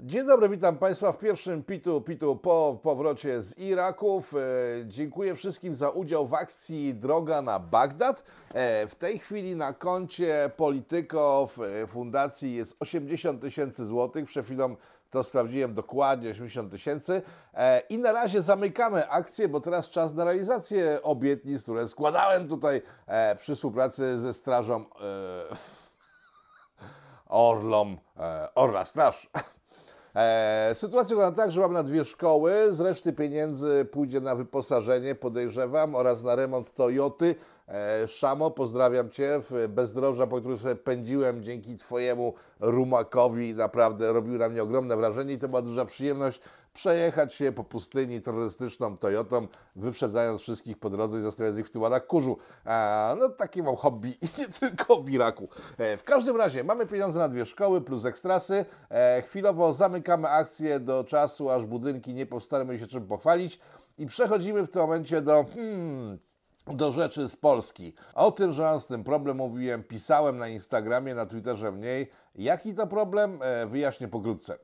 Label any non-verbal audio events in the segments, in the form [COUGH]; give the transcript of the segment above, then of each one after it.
Dzień dobry, witam Państwa w pierwszym Pitu Pitu po powrocie z Iraków. E, dziękuję wszystkim za udział w akcji Droga na Bagdad. E, w tej chwili na koncie Polityko w fundacji jest 80 tysięcy złotych. Przed chwilą to sprawdziłem dokładnie, 80 tysięcy. E, I na razie zamykamy akcję, bo teraz czas na realizację obietnic, które składałem tutaj e, przy współpracy ze Strażą e, [LAUGHS] Orlom, e, Orla Straż. E, sytuacja wygląda tak, że mam na dwie szkoły, z reszty pieniędzy pójdzie na wyposażenie, podejrzewam, oraz na remont Toyoty. E, Szamo, pozdrawiam Cię, bezdroża, po którym sobie pędziłem dzięki Twojemu rumakowi, naprawdę robił na mnie ogromne wrażenie i to była duża przyjemność przejechać się po pustyni terrorystyczną Toyotą, wyprzedzając wszystkich po drodze i zostawiając ich w tyłanach kurzu. E, no takie mam hobby i nie tylko w Iraku. E, w każdym razie mamy pieniądze na dwie szkoły plus ekstrasy. E, chwilowo zamykamy akcję do czasu, aż budynki nie powstaną się czym pochwalić. I przechodzimy w tym momencie do... Hmm, do rzeczy z Polski. O tym, że mam z tym problem, mówiłem, pisałem na Instagramie, na Twitterze mniej. Jaki to problem? E, wyjaśnię pokrótce.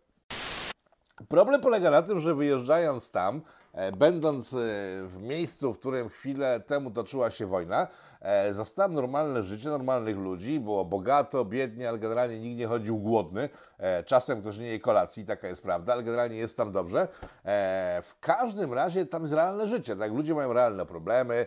Problem polega na tym, że wyjeżdżając tam, e, będąc e, w miejscu, w którym chwilę temu toczyła się wojna, e, zastałem normalne życie normalnych ludzi. Było bogato, biednie, ale generalnie nikt nie chodził głodny. Czasem ktoś nie je kolacji, taka jest prawda, ale generalnie jest tam dobrze. W każdym razie tam jest realne życie. Tak? Ludzie mają realne problemy,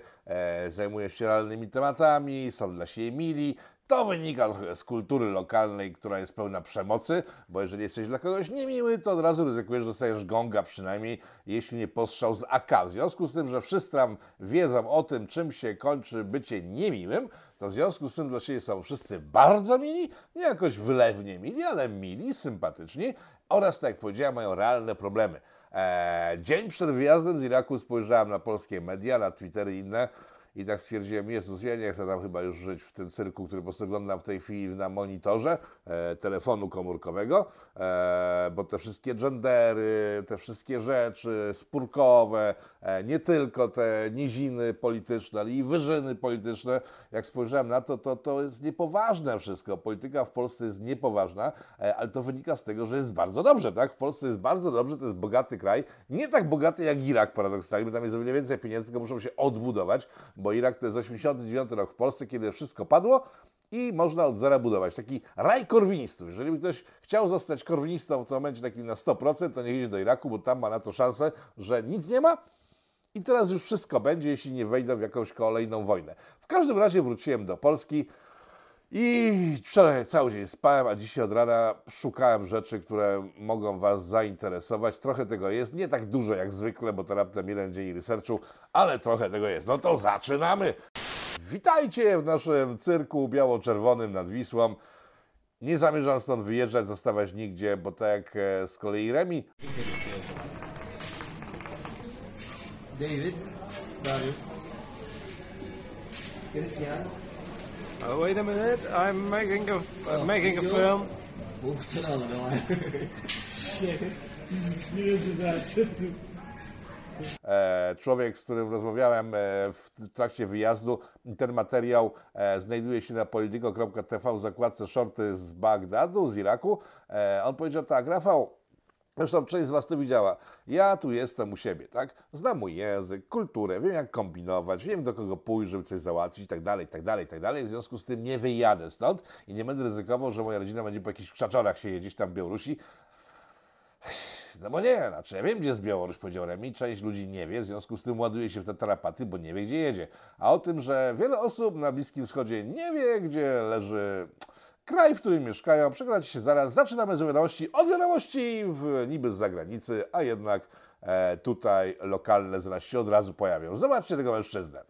zajmują się realnymi tematami, są dla siebie mili. To wynika trochę z kultury lokalnej, która jest pełna przemocy, bo jeżeli jesteś dla kogoś niemiły, to od razu ryzykujesz, że dostajesz gonga przynajmniej, jeśli nie postrzał z AK. W związku z tym, że wszyscy tam wiedzą o tym, czym się kończy bycie niemiłym, to w związku z tym dla siebie są wszyscy bardzo mili, nie jakoś wylewnie mili, ale mili, sympatyczni oraz, tak jak powiedziałem, mają realne problemy. Eee, dzień przed wyjazdem z Iraku spojrzałem na polskie media, na Twittery i inne, i tak stwierdziłem, Jezus, ja nie chcę tam chyba już żyć w tym cyrku, który po prostu oglądam w tej chwili na monitorze e, telefonu komórkowego, e, bo te wszystkie gendery, te wszystkie rzeczy spórkowe, e, nie tylko te niziny polityczne, ale i wyżyny polityczne, jak spojrzałem na to, to, to jest niepoważne wszystko. Polityka w Polsce jest niepoważna, e, ale to wynika z tego, że jest bardzo dobrze, tak? W Polsce jest bardzo dobrze, to jest bogaty kraj, nie tak bogaty jak Irak paradoksalnie, bo tam jest o wiele więcej pieniędzy, tylko muszą się odbudować, bo Irak to jest 89 rok w Polsce, kiedy wszystko padło i można od zera budować. Taki raj korwinistów. Jeżeli by ktoś chciał zostać korwinistą w tym momencie takim na 100%, to niech idzie do Iraku, bo tam ma na to szansę, że nic nie ma, i teraz już wszystko będzie, jeśli nie wejdą w jakąś kolejną wojnę. W każdym razie wróciłem do Polski i wczoraj cały dzień spałem, a dzisiaj od rana szukałem rzeczy, które mogą Was zainteresować. Trochę tego jest, nie tak dużo jak zwykle, bo to raptem jeden dzień researchu, ale trochę tego jest. No to zaczynamy! Witajcie w naszym cyrku biało-czerwonym nad Wisłą. Nie zamierzam stąd wyjeżdżać, zostawać nigdzie, bo tak jak e, z kolei Remi David, Darius, Christian, Oh, wait a minute, I'm making a, I'm making a film. To the other one. Shit, he's experienced with that. e, człowiek, z którym rozmawiałem e, w trakcie wyjazdu. Ten materiał e, znajduje się na polityko.tv w zakładce shorty z Bagdadu, z Iraku. E, on powiedział tak, Rafał, Zresztą część z Was to widziała. Ja tu jestem u siebie, tak? Znam mój język, kulturę, wiem jak kombinować, wiem do kogo pójść, żeby coś załatwić i tak dalej, tak dalej, tak dalej. W związku z tym nie wyjadę stąd i nie będę ryzykował, że moja rodzina będzie po jakichś krzaczorach się gdzieś tam w Białorusi. No bo nie, znaczy ja wiem, gdzie jest Białoruś, powiedział Remi, część ludzi nie wie, w związku z tym ładuje się w te tarapaty, bo nie wie, gdzie jedzie. A o tym, że wiele osób na Bliskim Wschodzie nie wie, gdzie leży kraj, w którym mieszkają, przekonacie się zaraz. Zaczynamy z wiadomości od wiadomości w, niby z zagranicy, a jednak e, tutaj lokalne zaraz się od razu pojawią. Zobaczcie tego mężczyznę.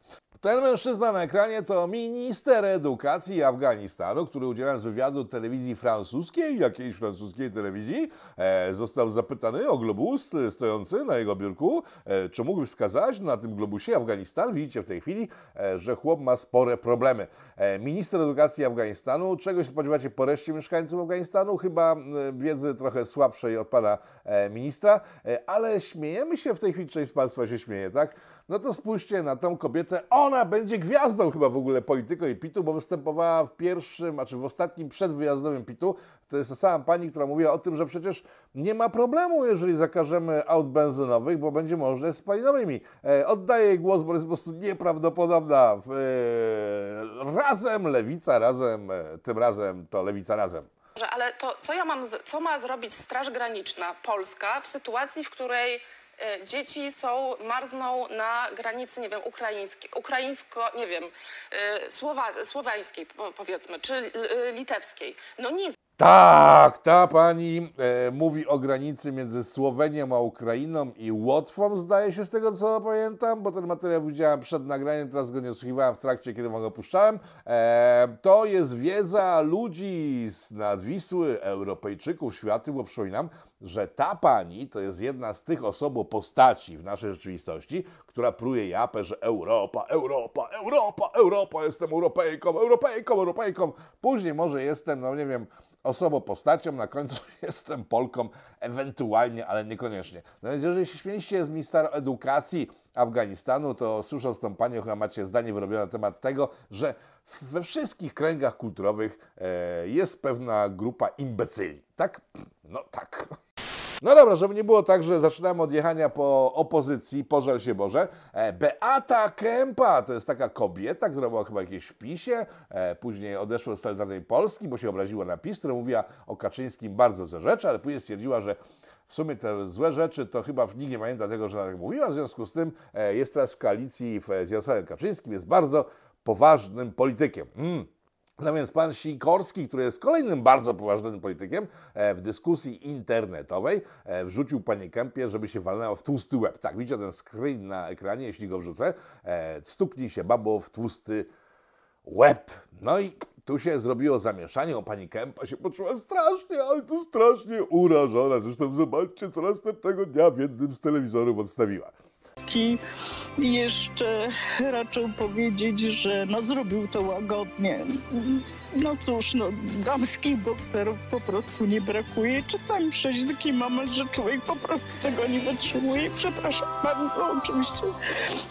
Ten mężczyzna na ekranie to minister edukacji Afganistanu, który udzielając wywiadu telewizji francuskiej, jakiejś francuskiej telewizji, e, został zapytany o globus stojący na jego biurku, e, czy mógł wskazać na tym globusie Afganistan. Widzicie w tej chwili, e, że chłop ma spore problemy. E, minister edukacji Afganistanu, czego się spodziewacie po reszcie mieszkańców Afganistanu? Chyba e, wiedzy trochę słabszej od pana e, ministra, ale śmiejemy się w tej chwili, część z Państwa się śmieje, tak? No to spójrzcie na tą kobietę. Ona będzie gwiazdą chyba w ogóle Polityko i Pitu, bo występowała w pierwszym, znaczy w ostatnim przedwyjazdowym Pitu. To jest ta sama pani, która mówiła o tym, że przecież nie ma problemu, jeżeli zakażemy aut benzynowych, bo będzie można z spalinowymi. E, oddaję głos, bo jest po prostu nieprawdopodobna. E, razem, lewica razem, e, tym razem to lewica razem. Ale to co ja mam, co ma zrobić Straż Graniczna Polska w sytuacji, w której dzieci są, marzną na granicy, nie wiem, ukraińskiej, ukraińsko, nie wiem, e, słowa, słowiańskiej po- powiedzmy, czy e, litewskiej. No nic. Tak, ta pani e, mówi o granicy między Słowenią a Ukrainą i Łotwą, zdaje się z tego co pamiętam, bo ten materiał widziałem przed nagraniem, teraz go nie odsłuchiwałem w trakcie, kiedy go opuszczałem. E, to jest wiedza ludzi z nadwisły, Europejczyków, światu, bo przypominam, że ta pani to jest jedna z tych osobo postaci w naszej rzeczywistości, która pruje japę, że Europa, Europa, Europa, Europa, jestem Europejką, Europejką, Europejką. Później może jestem, no nie wiem, osobą, postacią, na końcu [LAUGHS] jestem Polką, ewentualnie, ale niekoniecznie. No więc jeżeli się śmieliście z ministra edukacji Afganistanu, to słysząc tą panią, chyba macie zdanie wyrobione na temat tego, że we wszystkich kręgach kulturowych e, jest pewna grupa imbecyli. Tak? No tak. No dobra, żeby nie było tak, że zaczynamy od jechania po opozycji, pożal się Boże. E, Beata Kępa to jest taka kobieta, która była chyba jakieś w PiSie, e, później odeszła z Solidarnej Polski, bo się obraziła na PiS, która mówiła o Kaczyńskim bardzo złe rzeczy, ale później stwierdziła, że w sumie te złe rzeczy to chyba nikt nie pamięta tego, że ona tak mówiła, w związku z tym e, jest teraz w koalicji z Jarosławem Kaczyńskim, jest bardzo poważnym politykiem. Mm. No więc pan Sikorski, który jest kolejnym bardzo poważnym politykiem, e, w dyskusji internetowej e, wrzucił panie Kępie, żeby się walnęło w tłusty łeb. Tak, widzicie ten screen na ekranie, jeśli go wrzucę. E, Stuknij się babo w tłusty łeb. No i tu się zrobiło zamieszanie, o pani Kępa się poczuła strasznie, ale to strasznie urażona. Zresztą zobaczcie, co następnego dnia w jednym z telewizorów odstawiła. Ki jeszcze raczył powiedzieć, że no zrobił to łagodnie. No cóż, no damskich bokserów po prostu nie brakuje. Czasami przejść taki moment, że człowiek po prostu tego nie wytrzymuje. Przepraszam bardzo, oczywiście.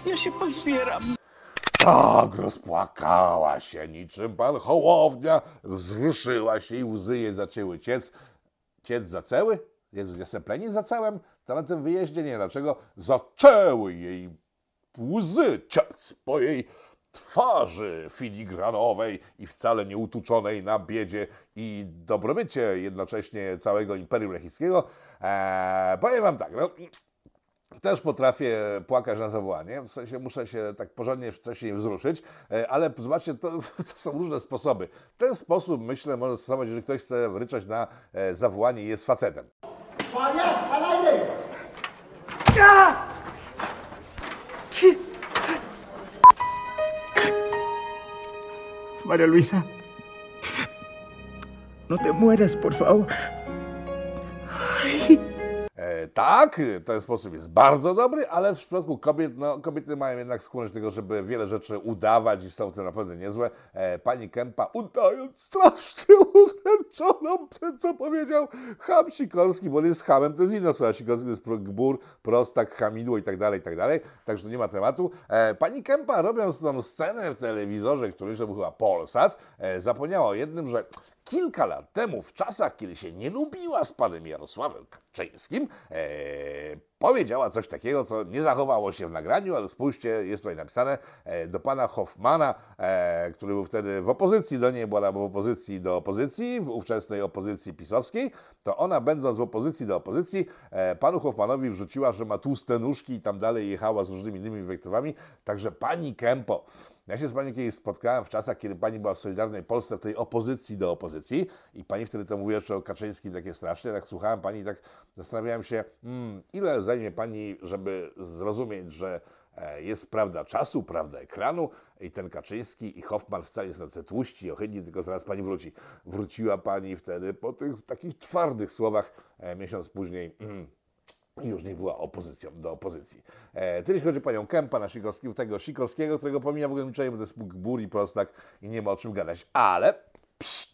Ja się pozbieram. Tak, rozpłakała się niczym pan Hołownia, wzruszyła się i łzy jej zaczęły ciec. Ciec zaczęły? Jezus, ja se plenię zacząłem? Tam na tym wyjeździe nie dlaczego. Zaczęły jej łzy ciec po jej twarzy filigranowej i wcale nie utuczonej na biedzie i dobrobycie jednocześnie całego Imperium Lechickiego. Eee, powiem wam tak, no, też potrafię płakać na zawołanie, w sensie muszę się tak porządnie wcześniej wzruszyć, e, ale zobaczcie, to, [LAUGHS] to są różne sposoby. Ten sposób, myślę, może stosować, jeżeli ktoś chce ryczeć na e, zawołanie i jest facetem. Fabián, al aire. María Luisa, no te mueras, por favor. Tak, ten sposób jest bardzo dobry, ale w przypadku kobiet, no kobiety mają jednak skłonność do tego, żeby wiele rzeczy udawać i są w tym naprawdę niezłe. E, pani Kępa, udając strasznie udręczoną co powiedział Ham Sikorski, bo on jest hamem, to jest inna sprawa. Sikorski to jest gbur, prostak, hamidło i tak dalej, i tak dalej, także nie ma tematu. E, pani Kępa, robiąc tą scenę w telewizorze, który to był chyba Polsat, e, zapomniała o jednym, że kilka lat temu, w czasach, kiedy się nie lubiła z panem Jarosławem Kaczyńskim, e, powiedziała coś takiego, co nie zachowało się w nagraniu, ale spójrzcie, jest tutaj napisane, e, do pana Hoffmana, e, który był wtedy w opozycji do niej, bo ona była w opozycji do opozycji, w ówczesnej opozycji pisowskiej, to ona będąc w opozycji do opozycji, e, panu Hoffmanowi wrzuciła, że ma tłuste nóżki i tam dalej jechała z różnymi innymi inwektywami, także pani Kempo, ja się z panią kiedyś spotkałem w czasach, kiedy pani była w Solidarnej Polsce, w tej opozycji do opozycji i pani wtedy to mówiła jeszcze o Kaczyńskim takie strasznie, tak słuchałem pani i tak zastanawiałem się, hmm, ile zajmie pani, żeby zrozumieć, że e, jest prawda czasu, prawda ekranu i ten Kaczyński i Hoffman wcale są tacy tłuści ohydni, tylko zaraz pani wróci. Wróciła pani wtedy po tych takich twardych słowach e, miesiąc później. Mm, i już nie była opozycją do opozycji. E, tyle jeśli chodzi o panią Kępa na Sikorskiego, tego Sikorskiego, którego pomija w ogóle milczenie, bo to jest gbur i prostak i nie ma o czym gadać. Ale pszt,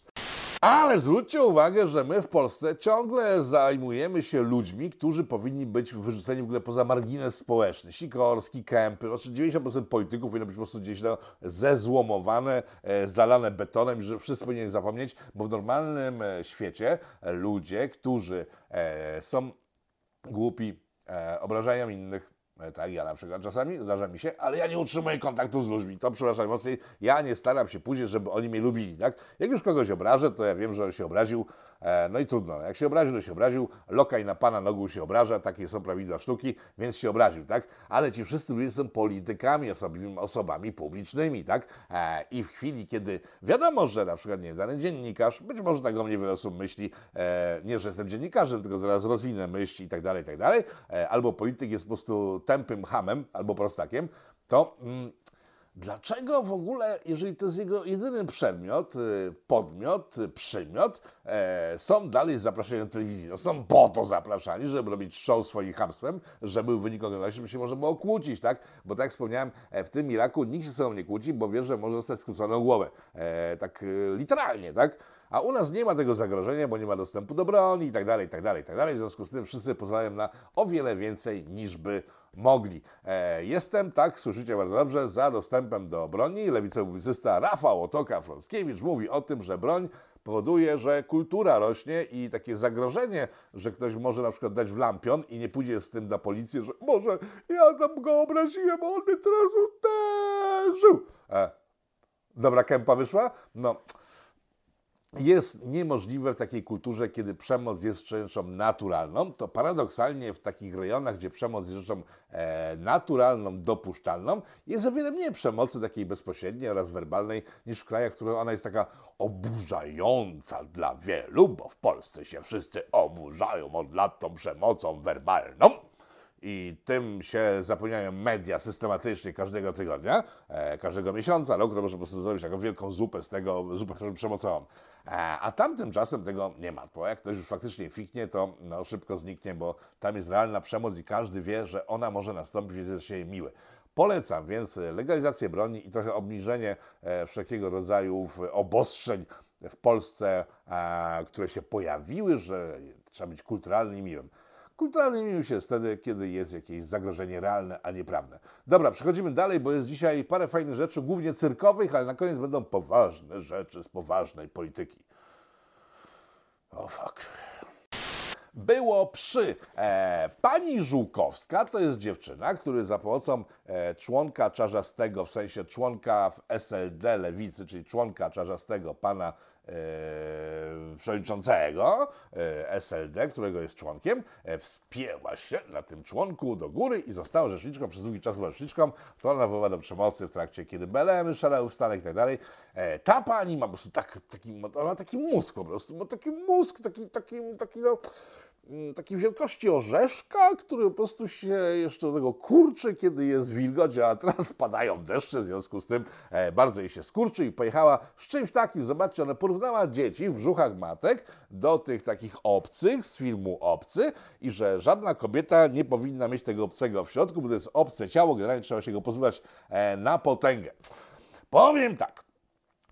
Ale zwróćcie uwagę, że my w Polsce ciągle zajmujemy się ludźmi, którzy powinni być wyrzuceni w ogóle poza margines społeczny. Sikorski, Kępy, znaczy 90% polityków powinno być po prostu gdzieś no, zezłomowane, e, zalane betonem, że wszyscy powinni zapomnieć, bo w normalnym e, świecie ludzie, którzy e, są głupi, e, obrażają innych, e, tak, ja na przykład czasami zdarza mi się, ale ja nie utrzymuję kontaktu z ludźmi, to przepraszam mocniej, ja nie staram się później, żeby oni mnie lubili, tak? Jak już kogoś obrażę, to ja wiem, że on się obraził, no i trudno, jak się obraził, to się obraził, lokaj na pana nogu się obraża, takie są prawidła sztuki, więc się obraził, tak? Ale ci wszyscy ludzie są politykami, osobami, osobami publicznymi, tak? E, I w chwili, kiedy wiadomo, że na przykład, nie wiem, dany dziennikarz, być może tak o mnie wiele osób myśli, e, nie, że jestem dziennikarzem, tylko zaraz rozwinę myśl i tak dalej, i tak dalej, e, albo polityk jest po prostu tępym hamem, albo prostakiem, to mm, dlaczego w ogóle, jeżeli to jest jego jedyny przedmiot, y, podmiot, y, przymiot, e, są dalej zapraszani do telewizji? No są po to zapraszani, żeby robić show swoim hamstwem, żeby wynik oglądać, żeby się można było kłócić, tak? Bo tak jak wspomniałem, e, w tym Iraku nikt się ze sobą nie kłóci, bo wie, że może zostać skrócony o głowę. E, tak y, literalnie, tak? A u nas nie ma tego zagrożenia, bo nie ma dostępu do broni i tak dalej, i tak dalej, i tak dalej. W związku z tym wszyscy pozwalają na o wiele więcej niż by mogli. E, jestem, tak, słyszycie bardzo dobrze, za dostępem do broni. Lewicowy publicysta Rafał Otoka-Frąckiewicz mówi o tym, że broń powoduje, że kultura rośnie i takie zagrożenie, że ktoś może na przykład dać w lampion i nie pójdzie z tym na policję, że może ja tam go obraziłem, on mnie teraz uderzył. E, dobra kępa wyszła? No, jest niemożliwe w takiej kulturze, kiedy przemoc jest rzeczą naturalną, to paradoksalnie w takich rejonach, gdzie przemoc jest rzeczą e, naturalną, dopuszczalną, jest o wiele mniej przemocy takiej bezpośredniej oraz werbalnej niż w krajach, w których ona jest taka oburzająca dla wielu, bo w Polsce się wszyscy oburzają od lat tą przemocą werbalną i tym się zapełniają media systematycznie każdego tygodnia, e, każdego miesiąca, rok, to może po prostu zrobić taką wielką zupę z tego, zupę przemocową. E, a tam tymczasem tego nie ma, bo jak ktoś już faktycznie fiknie, to no, szybko zniknie, bo tam jest realna przemoc i każdy wie, że ona może nastąpić, więc jest się miły. Polecam więc legalizację broni i trochę obniżenie e, wszelkiego rodzaju obostrzeń w Polsce, e, które się pojawiły, że trzeba być kulturalnym i miłym. Kulturalnym miłym się wtedy, kiedy jest jakieś zagrożenie realne, a nie prawne. Dobra, przechodzimy dalej, bo jest dzisiaj parę fajnych rzeczy, głównie cyrkowych, ale na koniec będą poważne rzeczy z poważnej polityki. O oh, fuck było przy. E, pani Żółkowska to jest dziewczyna, która za pomocą e, członka czarzastego, w sensie członka w SLD Lewicy, czyli członka czarzastego pana przewodniczącego e, SLD, którego jest członkiem, e, wspięła się na tym członku do góry i została rzeczniczką, przez długi czas była rzeczniczką, to nawoływa do przemocy w trakcie, kiedy belemy szalały w Stanach i tak dalej. E, Ta pani ma po prostu tak, taki, ma taki mózg po prostu, ma taki mózg, taki, taki, taki no takiej wielkości orzeszka, który po prostu się jeszcze do tego kurczy, kiedy jest wilgoć, a teraz [LAUGHS] padają deszcze, w związku z tym e, bardzo jej się skurczy i pojechała z czymś takim. Zobaczcie, ona porównała dzieci w brzuchach matek do tych takich obcych z filmu Obcy i że żadna kobieta nie powinna mieć tego obcego w środku, bo to jest obce ciało, generalnie trzeba się go pozbywać e, na potęgę. Powiem tak,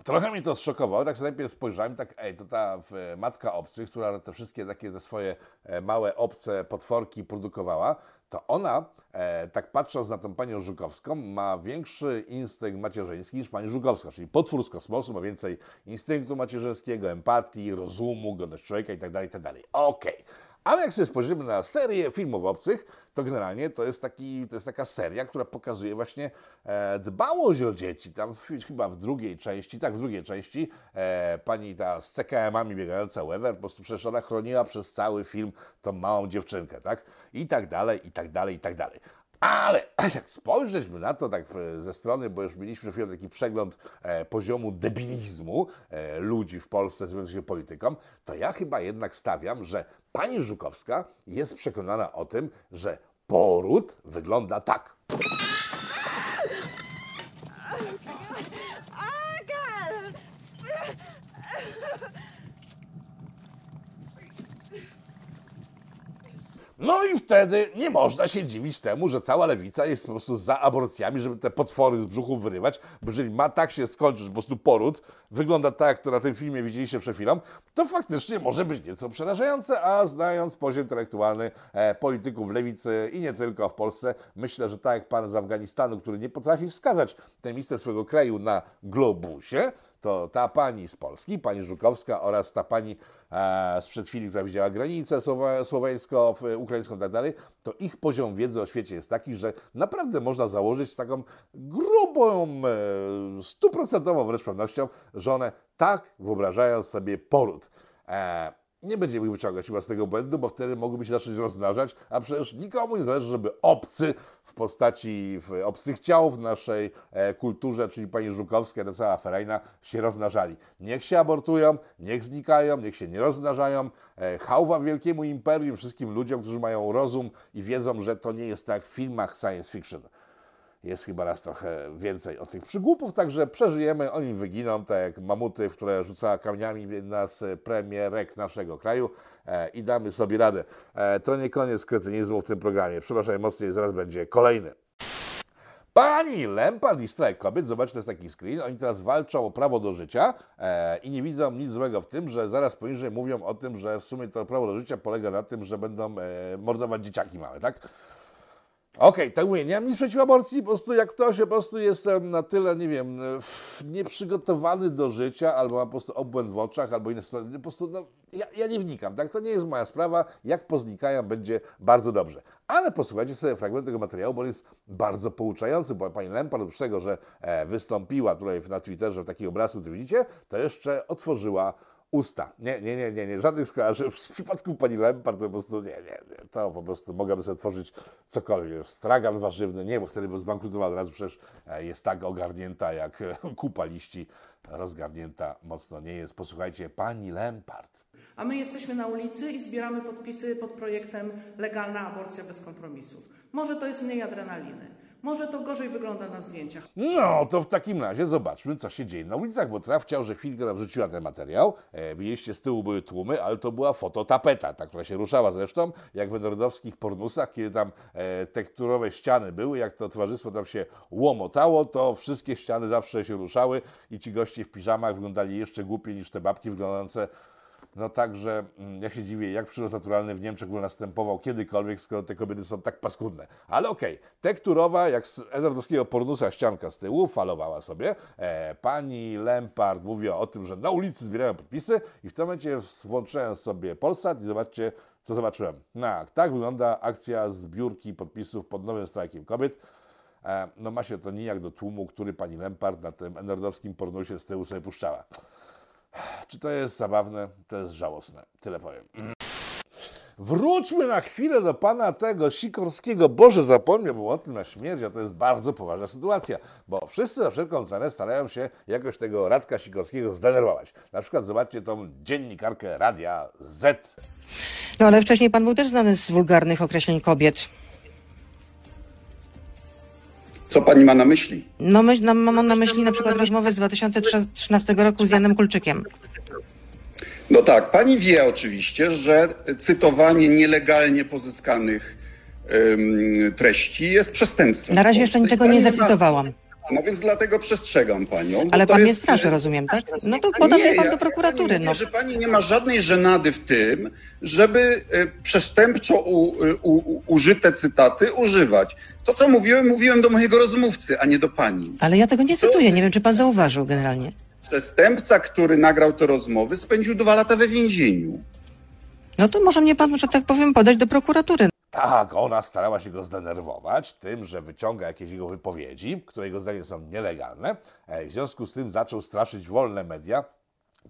Trochę mnie to zszokowało, tak sobie najpierw spojrzałem, tak ej, to ta matka obcych, która te wszystkie takie te swoje e, małe obce potworki produkowała, to ona, e, tak patrząc na tę panią Żukowską, ma większy instynkt macierzyński niż pani Żukowska, czyli potwór z kosmosu ma więcej instynktu macierzyńskiego, empatii, rozumu, godność człowieka itd., itd. Okej. Ale jak sobie spojrzymy na serię filmów obcych, to generalnie to jest, taki, to jest taka seria, która pokazuje właśnie e, dbałość o dzieci. Tam w, chyba w drugiej części, tak, w drugiej części e, pani ta z CKM-ami biegająca Weber, po prostu przecież ona chroniła przez cały film tą małą dziewczynkę, tak? I tak dalej, i tak dalej, i tak dalej. Ale [CLEARS THROAT] jak spojrzeliśmy na to tak e, ze strony, bo już mieliśmy chwilę taki przegląd e, poziomu debilizmu e, ludzi w Polsce związanych się polityką, to ja chyba jednak stawiam, że pani Żukowska jest przekonana o tym, że poród wygląda tak. No i wtedy nie można się dziwić temu, że cała lewica jest po prostu za aborcjami, żeby te potwory z brzuchu wyrywać, bo jeżeli ma tak się skończyć, po prostu poród wygląda tak, jak to na tym filmie widzieliście przed chwilą, to faktycznie może być nieco przerażające, a znając poziom intelektualny e, polityków lewicy i nie tylko w Polsce, myślę, że tak jak pan z Afganistanu, który nie potrafi wskazać tę miejsce swojego kraju na globusie, to ta pani z Polski, pani Żukowska oraz ta pani e, sprzed chwili, która widziała granicę słowa, słoweńsko, ukraińską i tak dalej, to ich poziom wiedzy o świecie jest taki, że naprawdę można założyć taką grubą, e, stuprocentową wręcz pewnością, że one tak wyobrażają sobie poród. E, nie będziemy ich wyciągać chyba z tego błędu, bo wtedy mogłyby się zacząć rozmnażać, a przecież nikomu nie zależy, żeby obcy w postaci obcych ciał w naszej e, kulturze, czyli pani Żukowska i cała Ferajna, się rozmnażali. Niech się abortują, niech znikają, niech się nie rozmnażają. E, hałwa wielkiemu imperium, wszystkim ludziom, którzy mają rozum i wiedzą, że to nie jest tak w filmach science fiction jest chyba nas trochę więcej od tych przygłupów, także przeżyjemy, oni wyginą, tak jak mamuty, w które rzucała kamieniami nas e, premierek naszego kraju e, i damy sobie radę. E, to nie koniec kretynizmu w tym programie. Przepraszam mocniej, zaraz będzie kolejny. Pani Lempart i strajk kobiet, zobaczcie, to jest taki screen, oni teraz walczą o prawo do życia e, i nie widzą nic złego w tym, że zaraz poniżej mówią o tym, że w sumie to prawo do życia polega na tym, że będą e, mordować dzieciaki małe, tak? Okej, tak mówię, nie mam nic przeciw aborcji, po prostu jak ktoś po prostu jest na tyle, nie wiem, nieprzygotowany do życia, albo ma po prostu obłęd w oczach, albo inne sprawy, po prostu, no, ja, ja nie wnikam, tak, to nie jest moja sprawa, jak poznikają, będzie bardzo dobrze. Ale posłuchajcie sobie fragment tego materiału, bo on jest bardzo pouczający, bo pani Lempart, oprócz tego, że e, wystąpiła tutaj na Twitterze w takim obrazku, który widzicie, to jeszcze otworzyła usta. Nie, nie, nie, nie, nie, żadnych skojarzeń. W przypadku pani Lempart to po prostu nie, nie, nie, to po prostu mogłaby sobie tworzyć cokolwiek. Stragan warzywny, nie, bo wtedy by zbankrutowała od razu, przecież e, jest tak ogarnięta jak e, [LAUGHS] kupa liści, rozgarnięta mocno nie jest. Posłuchajcie, pani Lempart. A my jesteśmy na ulicy i zbieramy podpisy pod projektem Legalna aborcja bez kompromisów. Może to jest mniej adrenaliny, może to gorzej wygląda na zdjęciach. No, to w takim razie zobaczmy, co się dzieje na ulicach, bo Traf chciał, że chwilkę nam wrzuciła ten materiał. E, widzieliście, z tyłu były tłumy, ale to była fototapeta, ta, która się ruszała zresztą, jak w nordowskich pornusach, kiedy tam e, tekturowe ściany były, jak to towarzystwo tam się łomotało, to wszystkie ściany zawsze się ruszały i ci goście w piżamach wyglądali jeszcze głupiej niż te babki wyglądające no także mm, ja się dziwię, jak przyrost naturalny w Niemczech był następował kiedykolwiek, skoro te kobiety są tak paskudne. Ale okej, tekturowa, jak z edwardowskiego pornusa ścianka z tyłu, falowała sobie. E, pani Lempart mówiła o tym, że na ulicy zbierają podpisy i w tym momencie włączyłem sobie Polsat i zobaczcie, co zobaczyłem. No, tak wygląda akcja zbiórki podpisów pod nowym strajkiem kobiet. E, no ma się to nijak do tłumu, który pani Lempart na tym edwardowskim pornusie z tyłu sobie puszczała. Czy to jest zabawne? To jest żałosne. Tyle powiem. Wróćmy na chwilę do pana tego Sikorskiego. Boże, zapomniałbym o tym na śmierć, a to jest bardzo poważna sytuacja, bo wszyscy za wszelką cenę starają się jakoś tego Radka Sikorskiego zdenerwować. Na przykład zobaczcie tą dziennikarkę Radia Z. No ale wcześniej pan był też znany z wulgarnych określeń kobiet. Co pani ma na myśli? No myśl, no, mam na myśli na przykład rozmowę z 2013 roku z Janem Kulczykiem. No tak, pani wie oczywiście, że cytowanie nielegalnie pozyskanych treści jest przestępstwem. Na razie jeszcze niczego nie zacytowałam. No więc dlatego przestrzegam panią. Ale pan mnie jest- straszy, rozumiem, tak? No to poda mnie Nie, pan ja- do prokuratury, ja no. że pani nie ma żadnej żenady w tym, żeby y, przestępczo u, y, u, u, użyte cytaty używać. To, co mówiłem, mówiłem do mojego rozmówcy, a nie do pani. Ale ja tego nie cytuję, nie wiem, czy pan zauważył generalnie. Przestępca, który nagrał te rozmowy, spędził dwa lata we więzieniu. No to może mnie pan, że tak powiem, podać do prokuratury. Tak, ona starała się go zdenerwować tym, że wyciąga jakieś jego wypowiedzi, które jego zdaniem są nielegalne. E, W związku z tym zaczął straszyć wolne media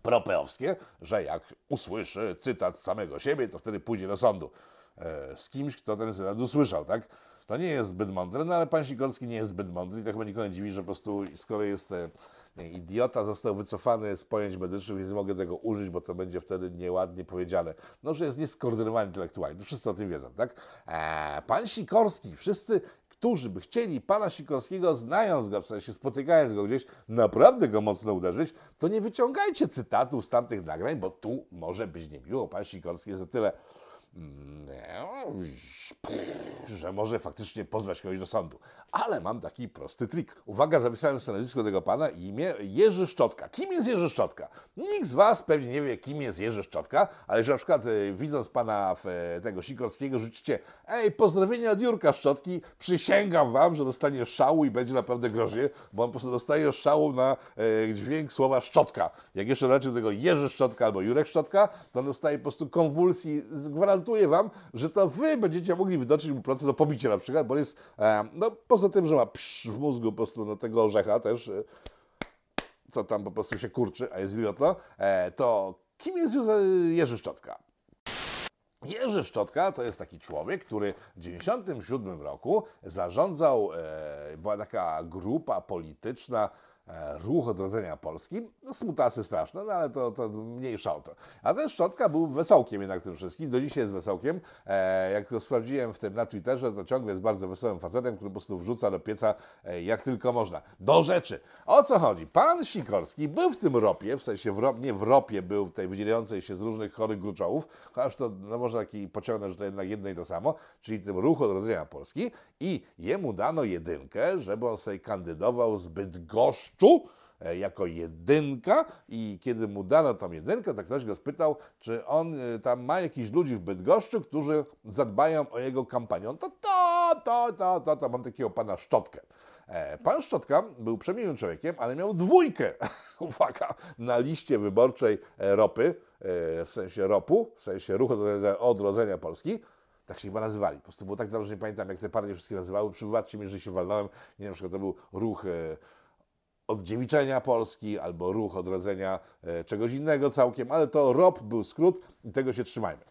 propeowskie, że jak usłyszy cytat samego siebie, to wtedy pójdzie do sądu e, z kimś, kto ten cytat usłyszał, tak? To nie jest zbyt mądre, no ale pan Sikorski nie jest zbyt mądry i to chyba nikogo nie dziwi, że po prostu skoro jest e, idiota, został wycofany z pojęć medycznych, więc nie mogę tego użyć, bo to będzie wtedy nieładnie powiedziane. No, że jest nieskoordynowany intelektualnie, to wszyscy o tym wiedzą, tak? Eee, pan Sikorski, wszyscy, którzy by chcieli pana Sikorskiego, znając go, w sensie spotykając go gdzieś, naprawdę go mocno uderzyć, to nie wyciągajcie cytatów z tamtych nagrań, bo tu może być niemiło. Pan Sikorski jest na tyle że może faktycznie pozwać kogoś do sądu. Ale mam taki prosty trik. Uwaga, zapisałem sobie nazwisko tego pana i imię Jerzy Szczotka. Kim jest Jerzy Szczotka? Nikt z Was pewnie nie wie, kim jest Jerzy Szczotka, ale że na przykład e, widząc pana e, tego Sikorskiego rzucicie ej, pozdrowienia od Jurka Szczotki, przysięgam Wam, że dostanie szału i będzie naprawdę groźnie, bo on po prostu dostaje szału na e, dźwięk słowa szczotka. Jak jeszcze do tego Jerzy Szczotka albo Jurek Szczotka, to on dostaje po prostu konwulsji. Gwarantuję Wam, że to Wy będziecie mogli wydoczyć mu proces o pobicie na przykład, bo jest, e, no poza tym, że ma psz w mózgu po prostu no, tego orzecha też, e, co tam po prostu się kurczy, a jest wilgotno, e, to kim jest Jerzy Szczotka? Jerzy Szczotka to jest taki człowiek, który w 1997 roku zarządzał, była taka grupa polityczna, Ruch Odrodzenia Polski. No smutasy straszne, no ale to, to mniejsza o to. A ten Szczotka był wesołkiem jednak tym wszystkim, do dzisiaj jest wesołkiem. E, jak to sprawdziłem w tym na Twitterze, to ciągle jest bardzo wesołym facetem, który po prostu wrzuca do pieca e, jak tylko można. Do rzeczy. O co chodzi? Pan Sikorski był w tym ropie, w sensie w ro, nie w ropie był w tej wydzielającej się z różnych chorych gruczołów, chociaż to no, można taki pociągnąć, że to jednak jedno i to samo, czyli tym Ruch Odrodzenia Polski i jemu dano jedynkę, żeby on sobie kandydował z Bydgoszczu, e, jako jedynka i kiedy mu dano tą jedynkę, to ktoś go spytał, czy on e, tam ma jakichś ludzi w Bydgoszczu, którzy zadbają o jego kampanię. On to, to, to, to, to, to, mam takiego pana Szczotkę. E, Pan Szczotka był przemiłym człowiekiem, ale miał dwójkę, [LAUGHS] uwaga, na liście wyborczej ropy, w sensie ropu, w sensie ruchu Odrodzenia- Polski. Tak się chyba nazywali. Po prostu było tak dobrze, nie pamiętam jak te partie wszystkie nazywały. Przybywacie mi, że się walnąłem. Nie wiem, na przykład to był ruch oddziewiczenia Polski albo ruch odrodzenia e, czegoś innego całkiem, ale to ROP był skrót i tego się trzymajmy.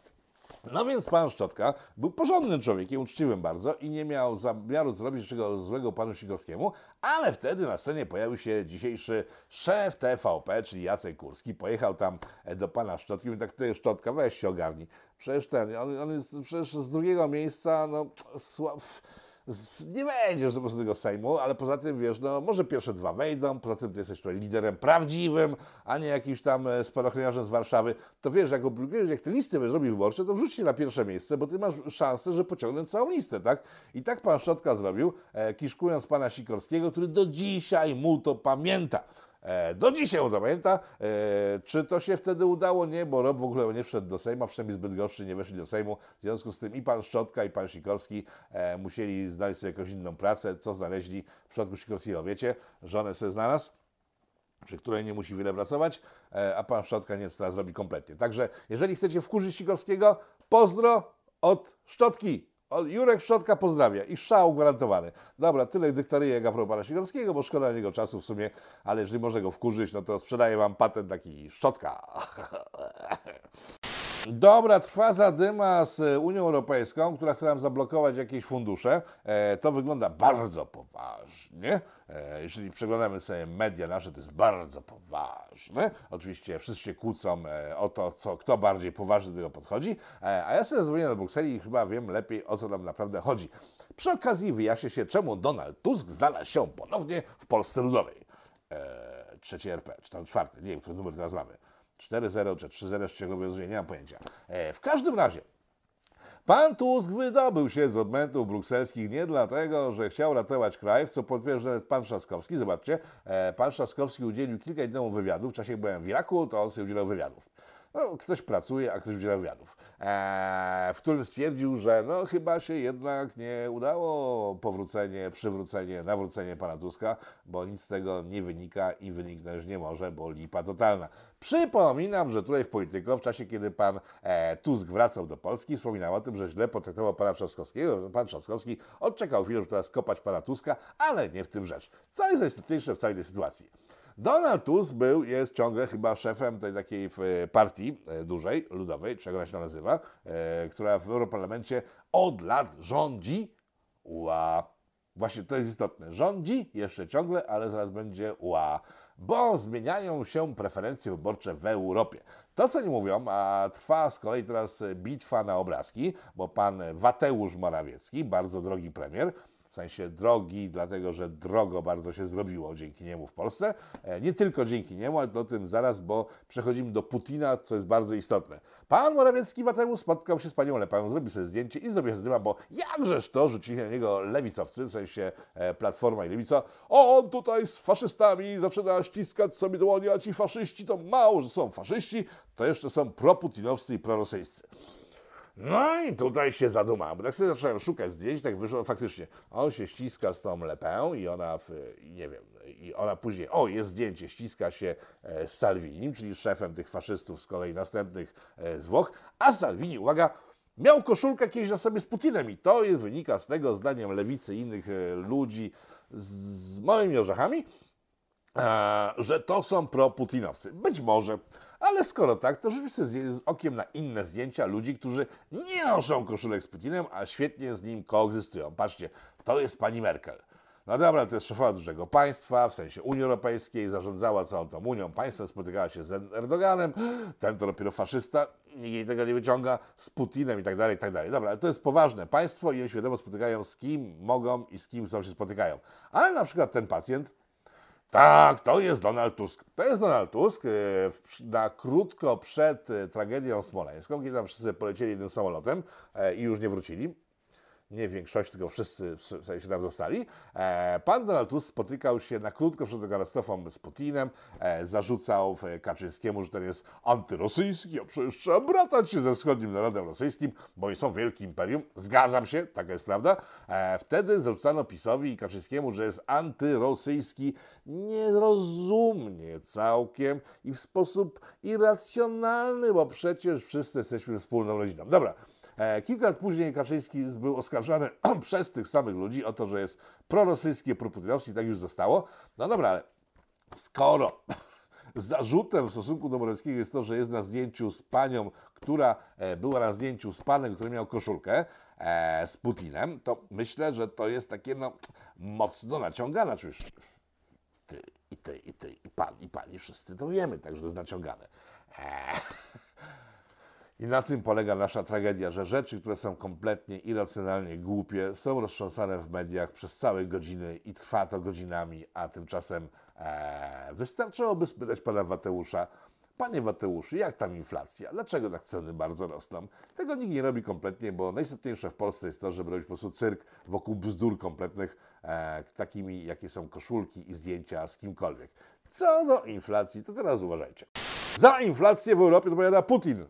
No więc pan Szczotka był porządnym człowiekiem, uczciwym bardzo i nie miał zamiaru zrobić czego złego panu Sikorskiemu, ale wtedy na scenie pojawił się dzisiejszy szef TVP, czyli Jacek Kurski. Pojechał tam e, do pana Szczotki i mówi tak, ty Szczotka, weź się ogarnij. Przecież ten, on, on jest przecież z drugiego miejsca, no słab nie będziesz prostu tego Sejmu, ale poza tym, wiesz, no może pierwsze dwa wejdą, poza tym ty jesteś tutaj liderem prawdziwym, a nie jakimś tam e, spadochroniarzem z Warszawy, to wiesz, jak, obliczujesz, jak te listy będziesz robił wyborcze, to wrzuć się na pierwsze miejsce, bo ty masz szansę, że pociągnę całą listę, tak? I tak pan Szczotka zrobił, e, kiszkując pana Sikorskiego, który do dzisiaj mu to pamięta. E, Do dzisiaj on pamięta. E, Czy to się wtedy udało? Nie, bo Rob w ogóle nie wszedł do Sejmu, przynajmniej zbyt gorszy nie weszli do Sejmu. W związku z tym i pan Szczotka, i pan Sikorski e, musieli znaleźć sobie jakąś inną pracę. Co znaleźli w przypadku Sikorskiego? Wiecie, żonę sobie znalazł przy której nie musi wiele pracować, a pan Szczotka nie teraz robi kompletnie. Także jeżeli chcecie wkurzyć Sikorskiego, pozdro od Szczotki. Jurek Szczotka pozdrawia i szał gwarantowany. Dobra, tyle dyktaryje jak a propos Sikorskiego, bo szkoda niego czasu w sumie, ale jeżeli można go wkurzyć, no to sprzedaję wam patent taki Szczotka. [LAUGHS] Dobra, trwa zadyma z Unią Europejską, która chce nam zablokować jakieś fundusze. E, to wygląda bardzo poważnie. E, jeżeli przeglądamy sobie media nasze, to jest bardzo poważne. Oczywiście wszyscy się kłócą e, o to, co, kto bardziej poważnie do tego podchodzi, e, a ja sobie zadzwonię do Brukseli i chyba wiem lepiej, o co nam naprawdę chodzi. Przy okazji wyjaśnię się, czemu Donald Tusk znalazł się ponownie w Polsce Ludowej. E, trzeci RP, czy tam czwarty, nie wiem, który numer teraz mamy. 4-0 czy 3-0 ściągowe rozumie, nie mam pojęcia. E, w każdym razie, Pan Tusk wydobył się z odmętów brukselskich nie dlatego, że chciał ratować kraj, w co potwierdza nawet pan Trzaskowski. Zobaczcie, e, pan Trzaskowski udzielił kilka dni temu wywiadów. W czasie jak byłem w Iraku, to on sobie udzielał wywiadów. No, ktoś pracuje, a ktoś udziela wywiadów, e, w którym stwierdził, że no chyba się jednak nie udało powrócenie, przywrócenie, nawrócenie pana Tuska, bo nic z tego nie wynika i wyniknąć nie może, bo lipa totalna. Przypominam, że tutaj w Polityko, w czasie kiedy pan e, Tusk wracał do Polski, wspominał o tym, że źle potraktował pana Trzaskowskiego, pan Trzaskowski odczekał chwilę, żeby teraz kopać pana Tuska, ale nie w tym rzecz. Co jest najistotniejsze w całej tej sytuacji? Donald Tusk był, jest ciągle chyba szefem tej takiej e, partii e, dużej, ludowej, jak ona się nazywa, e, która w Europarlamencie od lat rządzi. Ła. Właśnie to jest istotne. Rządzi jeszcze ciągle, ale zaraz będzie ła. Bo zmieniają się preferencje wyborcze w Europie. To, co nie mówią, a trwa z kolei teraz bitwa na obrazki, bo pan Wateusz Morawiecki, bardzo drogi premier, w sensie drogi, dlatego że drogo bardzo się zrobiło dzięki niemu w Polsce. E, Nie tylko dzięki niemu, ale to o tym zaraz, bo przechodzimy do Putina, co jest bardzo istotne. Pan Morawiecki Mateusz spotkał się z panią Lepę, zrobił sobie zdjęcie i zrobił się zdyma, bo jakżeż to rzucili na niego lewicowcy, w sensie e, Platforma i Lewica. O, on tutaj z faszystami zaczyna ściskać sobie dłonie, a ci faszyści to mało, że są faszyści, to jeszcze są proputinowscy i prorosyjscy. No i tutaj się zadumałem, bo tak sobie zacząłem szukać zdjęć, tak wyszło faktycznie. On się ściska z tą Lepę i ona, w, nie wiem, i ona później, o jest zdjęcie, ściska się e, z Salvinim, czyli szefem tych faszystów z kolei następnych e, z Włoch, a Salvini, uwaga, miał koszulkę kiedyś na sobie z Putinem i to jest, wynika z tego, zdaniem lewicy innych e, ludzi z, z małymi orzechami, że to są pro-putinowcy. Być może, ale skoro tak, to rzućmy z- okiem na inne zdjęcia ludzi, którzy nie noszą koszulek z Putinem, a świetnie z nim koegzystują. Patrzcie, to jest pani Merkel. No dobra, to jest szefowa dużego państwa, w sensie Unii Europejskiej, zarządzała całą tą Unią Państwem, spotykała się z Erdoganem, ten to dopiero faszysta, nikt jej tego nie wyciąga, z Putinem i tak dalej, i tak dalej. Dobra, ale to jest poważne państwo i oni się wiadomo spotykają z kim mogą i z kim chcą się spotykają. Ale na przykład ten pacjent, tak, to jest Donald Tusk. To jest Donald Tusk. e, Na krótko przed e, tragedią smoleńską, kiedy tam wszyscy polecieli jednym samolotem e, i już nie wrócili. Nie większość, tylko wszyscy w sensie tam zostali. E, Pan Donald Tusk spotykał się na krótko przed katastrofą z Putinem. E, Zarzucał e, Kaczyńskiemu, że ten jest antyrosyjski, a przecież trzeba bratać się ze wschodnim narodem rosyjskim, bo oni są wielkim imperium. Zgadzam się, taka jest prawda. Wtedy zarzucano PiSowi i Kaczyńskiemu, że jest antyrosyjski nierozumnie całkiem i w sposób irracjonalny, bo przecież wszyscy jesteśmy wspólną rodziną. Dobra. E, Kilka lat później Kaczyński był oskarżany [CLEARS THROAT] przez tych samych ludzi o to, że jest prorosyjski, proputinowski, tak już zostało. No dobra, ale skoro [CLEARS THROAT] zarzutem w stosunku do Morawieckiego jest to, że jest na zdjęciu z panią, która e, była na zdjęciu z panem, który miał koszulkę e, z Putinem, to myślę, że to jest takie no, mocno naciągane. Przecież ty, i ty, i ty, i pan, i pani, wszyscy to wiemy, także to jest naciągane. Eee. [LAUGHS] I na tym polega nasza tragedia, że rzeczy, które są kompletnie irracjonalnie głupie, są roztrząsane w mediach przez całe godziny i trwa to godzinami, a tymczasem e, wystarczyłoby spytać pana Mateusza, Panie Mateuszu, jak tam inflacja? Dlaczego tak ceny bardzo rosną? Tego nikt nie robi kompletnie, bo najistotniejsze w Polsce jest to, żeby robić po prostu cyrk wokół bzdur kompletnych, e, takimi jakie są koszulki i zdjęcia z kimkolwiek. Co do inflacji, to teraz uważajcie. Za inflację w Europie odpowiada Putin.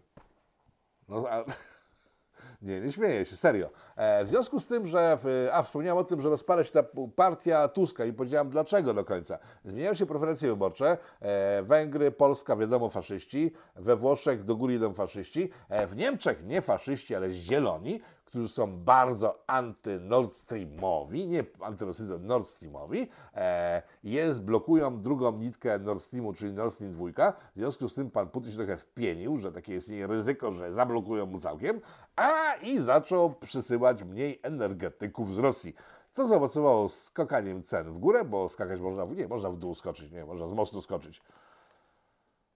No, a, [LAUGHS] nie, nie śmieję się, serio. E, w związku z tym, że, w, a wspomniałem o tym, że rozpada się ta partia Tuska i powiedziałem dlaczego do końca. Zmieniają się preferencje wyborcze. E, Węgry, Polska, wiadomo, faszyści. We Włoszech do góry idą faszyści. E, w Niemczech nie faszyści, ale zieloni, którzy są bardzo anty-Nord Streamowi, nie antyrosyjscy, Nord Streamowi, e, jest, blokują drugą nitkę Nord Streamu, czyli Nord Stream 2. W związku z tym pan Putin się trochę wpienił, że takie jest ryzyko, że zablokują mu całkiem, a i zaczął przysyłać mniej energetyków z Rosji. Co zaowocowało skakaniem cen w górę, bo skakać można, nie, można w dół skoczyć, nie, można z mostu skoczyć.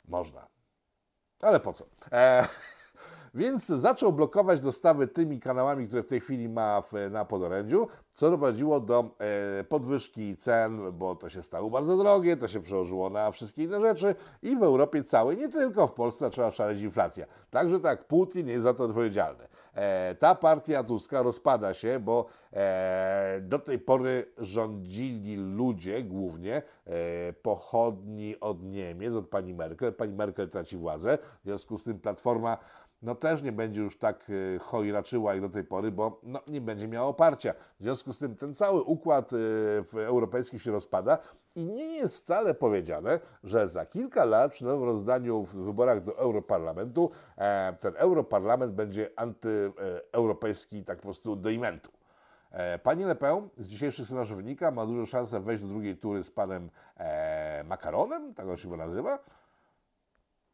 Można. Ale po co? E, więc zaczął blokować dostawy tymi kanałami, które w tej chwili ma w, na podorędziu, co doprowadziło do e, podwyżki cen, bo to się stało bardzo drogie, to się przełożyło na wszystkie inne rzeczy i w Europie całej, nie tylko w Polsce, zaczęła szaleć inflacja. Także tak, Putin jest za to odpowiedzialny. E, ta partia Tuska rozpada się, bo e, do tej pory rządzili ludzie głównie e, pochodni od Niemiec, od pani Merkel. Pani Merkel traci władzę, w związku z tym Platforma no też nie będzie już tak e, chojraczyła jak do tej pory, bo no, nie będzie miała oparcia. W związku z tym ten cały układ e, w europejski się rozpada i nie jest wcale powiedziane, że za kilka lat przy nowym rozdaniu w wyborach do Europarlamentu e, ten Europarlament będzie antyeuropejski tak po prostu do imentu. E, Pani Le Pen z dzisiejszych sondaży wynika, ma dużą szansę wejść do drugiej tury z panem e, Makaronem, tak on się chyba nazywa.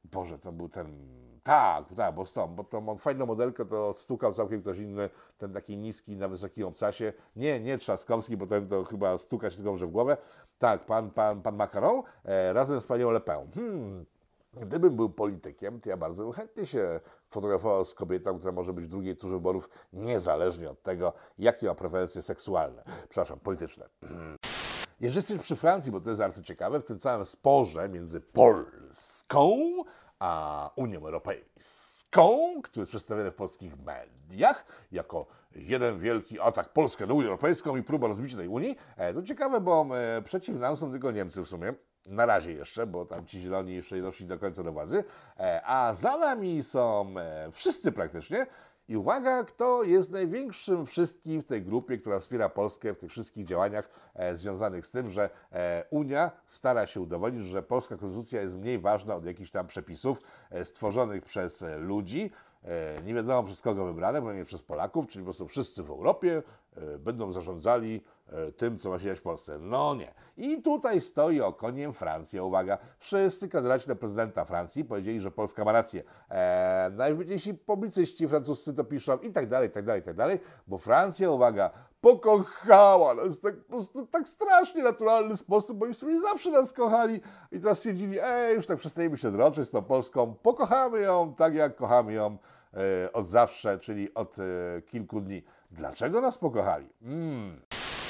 Boże, to był ten. Tak, tak, bo stąd, bo to mam fajną modelkę, to stukał całkiem ktoś inny, ten taki niski na wysokim obcasie. Nie, nie Trzaskowski, bo ten to chyba stukać tylko może w głowę. Tak, pan, pan, pan Macron e, razem z panią Le Pen. Hmm. Gdybym był politykiem, to ja bardzo chętnie się fotografował z kobietą, która może być w drugiej turze wyborów, niezależnie od tego, jakie ma preferencje seksualne, przepraszam, polityczne. [CLEARS THROAT] Jeżeli jesteśmy przy Francji, bo to jest bardzo ciekawe, w tym całym sporze między Polską a Unią Europejską, który jest przedstawiony w polskich mediach jako jeden wielki atak Polski na Unię Europejską i próba rozbicia tej Unii, e, to ciekawe, bo e, przeciw nam są tylko Niemcy w sumie. Na razie jeszcze, bo tam ci zieloni jeszcze nie doszli do końca do władzy, e, a za nami są wszyscy praktycznie. I uwaga, kto jest największym wszystkim w tej grupie, która wspiera Polskę w tych wszystkich działaniach e, związanych z tym, że e, Unia stara się udowodnić, że polska konstytucja jest mniej ważna od jakichś tam przepisów e, stworzonych przez e, ludzi, e, nie wiadomo przez kogo wybrane, bo nie przez Polaków, czyli po prostu wszyscy w Europie będą zarządzali e, tym, co ma się dziać w Polsce. No nie. I tutaj stoi okoniem Francja. Uwaga, wszyscy kandydaci na prezydenta Francji powiedzieli, że Polska ma rację. E, najważniejsi publicyści francuscy to piszą i tak dalej, i tak dalej, i tak dalej, bo Francja, uwaga, pokochała nas tak, po prostu tak strasznie naturalny sposób, bo oni sobie zawsze nas kochali i teraz stwierdzili, ej, już tak przestajemy się droczyć z tą Polską, pokochamy ją tak, jak kochamy ją e, od zawsze, czyli od e, kilku dni. Dlaczego nas pokochali? Mm.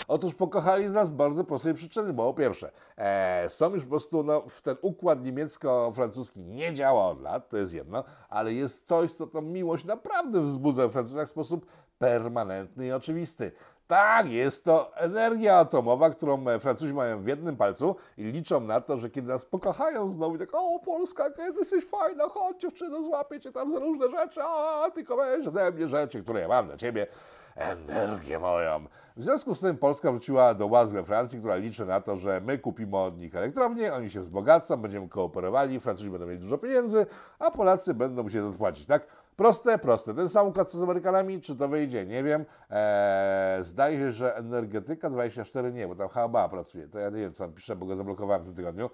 Otóż pokochali z nas bardzo prostej przyczyny, bo po pierwsze, e, są już po prostu, no, w ten układ niemiecko-francuski nie działa od lat, to jest jedno, ale jest coś, co tą miłość naprawdę wzbudza w Francuzach w sposób permanentny i oczywisty. Tak, jest to energia atomowa, którą e, Francuzi mają w jednym palcu i liczą na to, że kiedy nas pokochają znowu tak, o Polska, jaka jesteś fajna, chodź dziewczyno, złapię cię tam za różne rzeczy, a tylko weź ode mnie rzeczy, które ja mam dla ciebie energię moją. W związku z tym Polska wróciła do łask we Francji, która liczy na to, że my kupimy od nich elektrownię, oni się wzbogacą, będziemy kooperowali, Francuzi będą mieli dużo pieniędzy, a Polacy będą musieli zapłacić, tak? Proste, proste. Ten sam układ co z Amerykanami, czy to wyjdzie, nie wiem. Eee, zdaje się, że Energetyka 24 nie, bo tam chyba pracuje. To ja nie wiem, co tam pisze, bo go zablokowałem w tym tygodniu.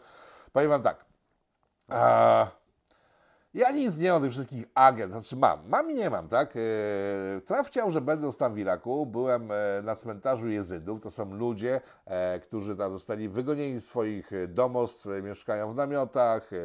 Powiem wam tak. Eee, ja nic nie mam tych wszystkich agent, znaczy mam, mam i nie mam, tak? Eee, Trump chciał, że będąc tam w Iraku, byłem e, na cmentarzu jezydów, to są ludzie, e, którzy tam zostali wygonieni z swoich e, domostw, e, mieszkają w namiotach, e,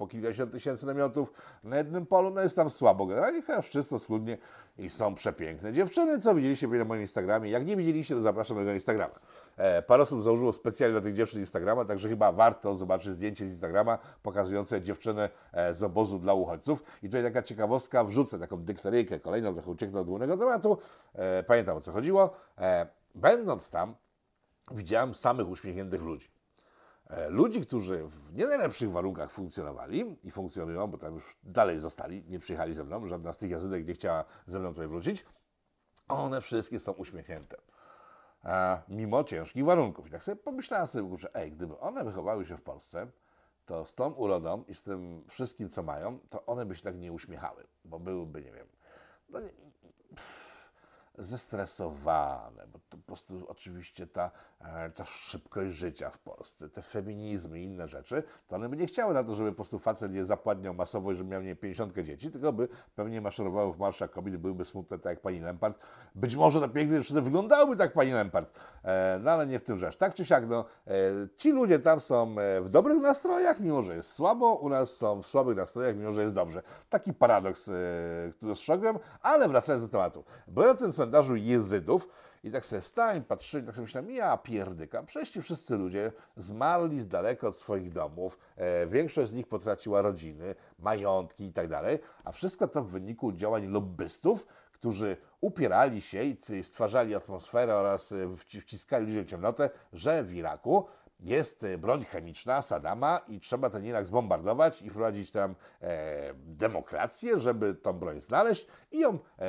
po kilkadziesiąt tysięcy namiotów na jednym polu, no jest tam słabo. Generalnie chyba czysto, schludnie i są przepiękne dziewczyny, co widzieliście na moim Instagramie. Jak nie widzieliście, to zapraszam do mojego Instagrama. E, parę osób założyło specjalnie dla tych dziewczyn Instagrama, także chyba warto zobaczyć zdjęcie z Instagrama pokazujące dziewczyny e, z obozu dla uchodźców. I tutaj taka ciekawostka, wrzucę taką dykteryjkę kolejną, trochę ucieknę od głównego tematu. E, pamiętam o co chodziło. Będąc tam, widziałem samych uśmiechniętych ludzi. Ludzi, którzy w nie najlepszych warunkach funkcjonowali i funkcjonują, bo tam już dalej zostali, nie przyjechali ze mną, żadna z tych jazydek nie chciała ze mną tutaj wrócić, one wszystkie są uśmiechnięte. Mimo ciężkich warunków. I tak sobie pomyślałem sobie, że ej, gdyby one wychowały się w Polsce, to z tą urodą i z tym wszystkim, co mają, to one by się tak nie uśmiechały, bo byłyby, nie wiem, no nie, pff, zestresowane, bo to po prostu oczywiście ta, e, ta szybkość życia w Polsce, te feminizmy i inne rzeczy, to one by nie chciały na to, żeby po prostu facet je zapładniał masowo i żeby miał nie 50 dzieci, tylko by pewnie maszerowały w marszach kobiet, byłyby smutne tak jak pani Lempart. Być może na piękne dziewczyny wyglądałyby tak pani Lempart, e, no ale nie w tym rzecz. Tak czy siak, no, e, ci ludzie tam są w dobrych nastrojach, mimo że jest słabo, u nas są w słabych nastrojach, mimo że jest dobrze. Taki paradoks, który dostrzegłem, ale wracając do tematu. Byłem na tym cmentarzu jezydów. I tak sobie stałem, patrzyłem, tak sobie myślałem, ja pierdykam, przecież ci wszyscy ludzie zmarli z daleka od swoich domów, e, większość z nich potraciła rodziny, majątki i tak dalej, a wszystko to w wyniku działań lobbystów, którzy upierali się i stwarzali atmosferę oraz e, wciskali ludziom ciemnotę, że w Iraku jest e, broń chemiczna Sadama i trzeba ten Irak zbombardować i wprowadzić tam e, demokrację, żeby tą broń znaleźć i ją e,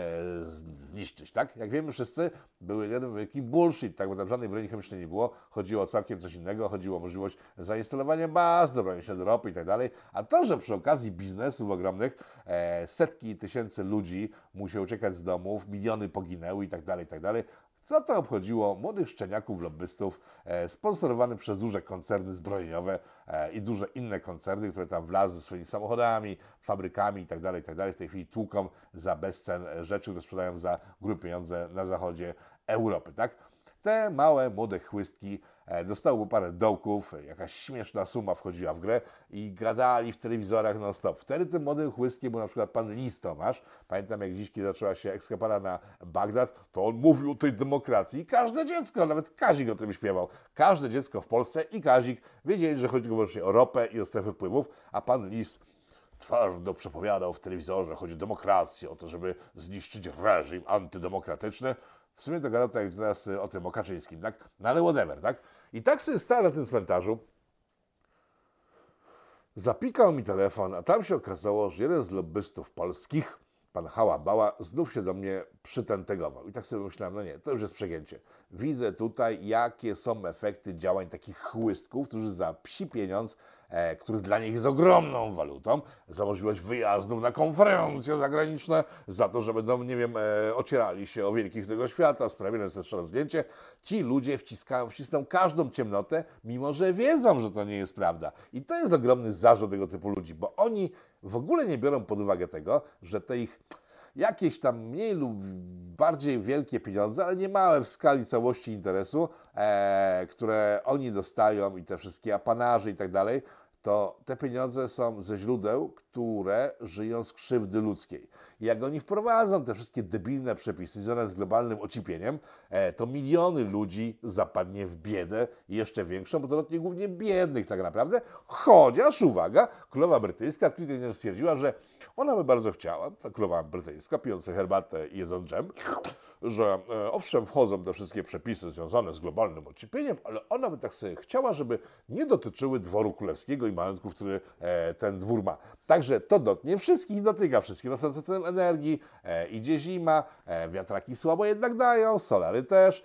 zniszczyć, tak? Jak wiemy wszyscy, był jeden wielki bullshit, tak? Bo tam żadnej broni chemicznej nie było, chodziło o całkiem coś innego, chodziło o możliwość zainstalowania baz do broni do ropy i tak dalej, a to, że przy okazji biznesów ogromnych e, setki tysięcy ludzi musiały uciekać z domów, miliony poginęły i tak dalej, i tak dalej, co to obchodziło młodych szczeniaków, lobbystów, e, sponsorowanych przez duże koncerny zbrojeniowe e, i duże inne koncerny, które tam wlazły swoimi samochodami, fabrykami itd., tak itd. Tak w tej chwili tłuką za bezcen rzeczy, które sprzedają za grube pieniądze na zachodzie Europy, tak? Te małe, młode chłystki e, dostały po parę dołków, e, jakaś śmieszna suma wchodziła w grę i gadali w telewizorach non stop. Wtedy tym młodym chłystkiem był na przykład pan Lis Tomasz. Pamiętam jak dziś, kiedy zaczęła się ekskapara na Bagdad, to on mówił o tej demokracji i każde dziecko, nawet Kazik o tym śpiewał. Każde dziecko w Polsce i Kazik wiedzieli, że chodzi wyłącznie o ropę i o strefy wpływów, a pan Lis twardo przepowiadał w telewizorze, chodzi o demokrację, o to, żeby zniszczyć reżim antydemokratyczny. W sumie to gadał jak teraz y, o tym, o Kaczyńskim, tak? No ale whatever, tak? I tak sobie stałem na tym cmentarzu, zapikał mi telefon, a tam się okazało, że jeden z lobbystów polskich, pan Hałabała, znów się do mnie przytentegował. I tak sobie myślałem, no nie, to już jest przegięcie. Widzę tutaj, jakie są efekty działań takich chłystków, którzy za psi pieniądz, który dla nich jest ogromną walutą, za możliwość wyjazdów na konferencje zagraniczne, za to, że będą, nie wiem, e, ocierali się o wielkich tego świata, sprawione ze strzelą zdjęcie, ci ludzie wciskają, wcisną każdą ciemnotę, mimo że wiedzą, że to nie jest prawda. I to jest ogromny zarzut tego typu ludzi, bo oni w ogóle nie biorą pod uwagę tego, że te ich jakieś tam mniej lub bardziej wielkie pieniądze, ale nie małe w skali całości interesu, e, które oni dostają i te wszystkie apanaże i tak dalej, to te pieniądze są ze źródeł, które żyją z krzywdy ludzkiej. Jak oni wprowadzą te wszystkie debilne przepisy związane z globalnym ocipieniem, e, to miliony ludzi zapadnie w biedę jeszcze większą, bo to głównie biednych tak naprawdę. Chociaż, uwaga, królowa brytyjska kilka dni stwierdziła, że ona by bardzo chciała, ta królowa brytyjska, pijąca herbatę i jedząc dżem, że e, owszem, wchodzą te wszystkie przepisy związane z globalnym ociepieniem, ale ona by tak sobie chciała, żeby nie dotyczyły dworu królewskiego i majątków, który e, ten dwór ma. Także to dotknie wszystkich, dotyka wszystkich. Rosnące system energii, e, idzie zima, wiatraki słabo jednak dają, solary też,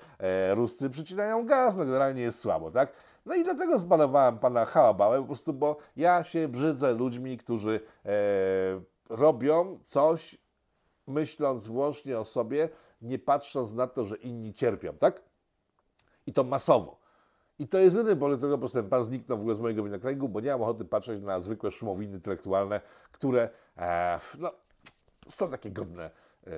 Ruscy przycinają gaz, no generalnie jest słabo, tak? No i dlatego zbanowałem pana Hałabałę, po prostu, bo ja się brzydzę ludźmi, którzy e, robią coś, myśląc wyłącznie o sobie, nie patrząc na to, że inni cierpią, tak? I to masowo. I to jest jedyny powód, prostu ten pan zniknął w ogóle z mojego winokręgu, bo nie mam ochoty patrzeć na zwykłe szumowiny intelektualne, które e, no, są takie godne, e,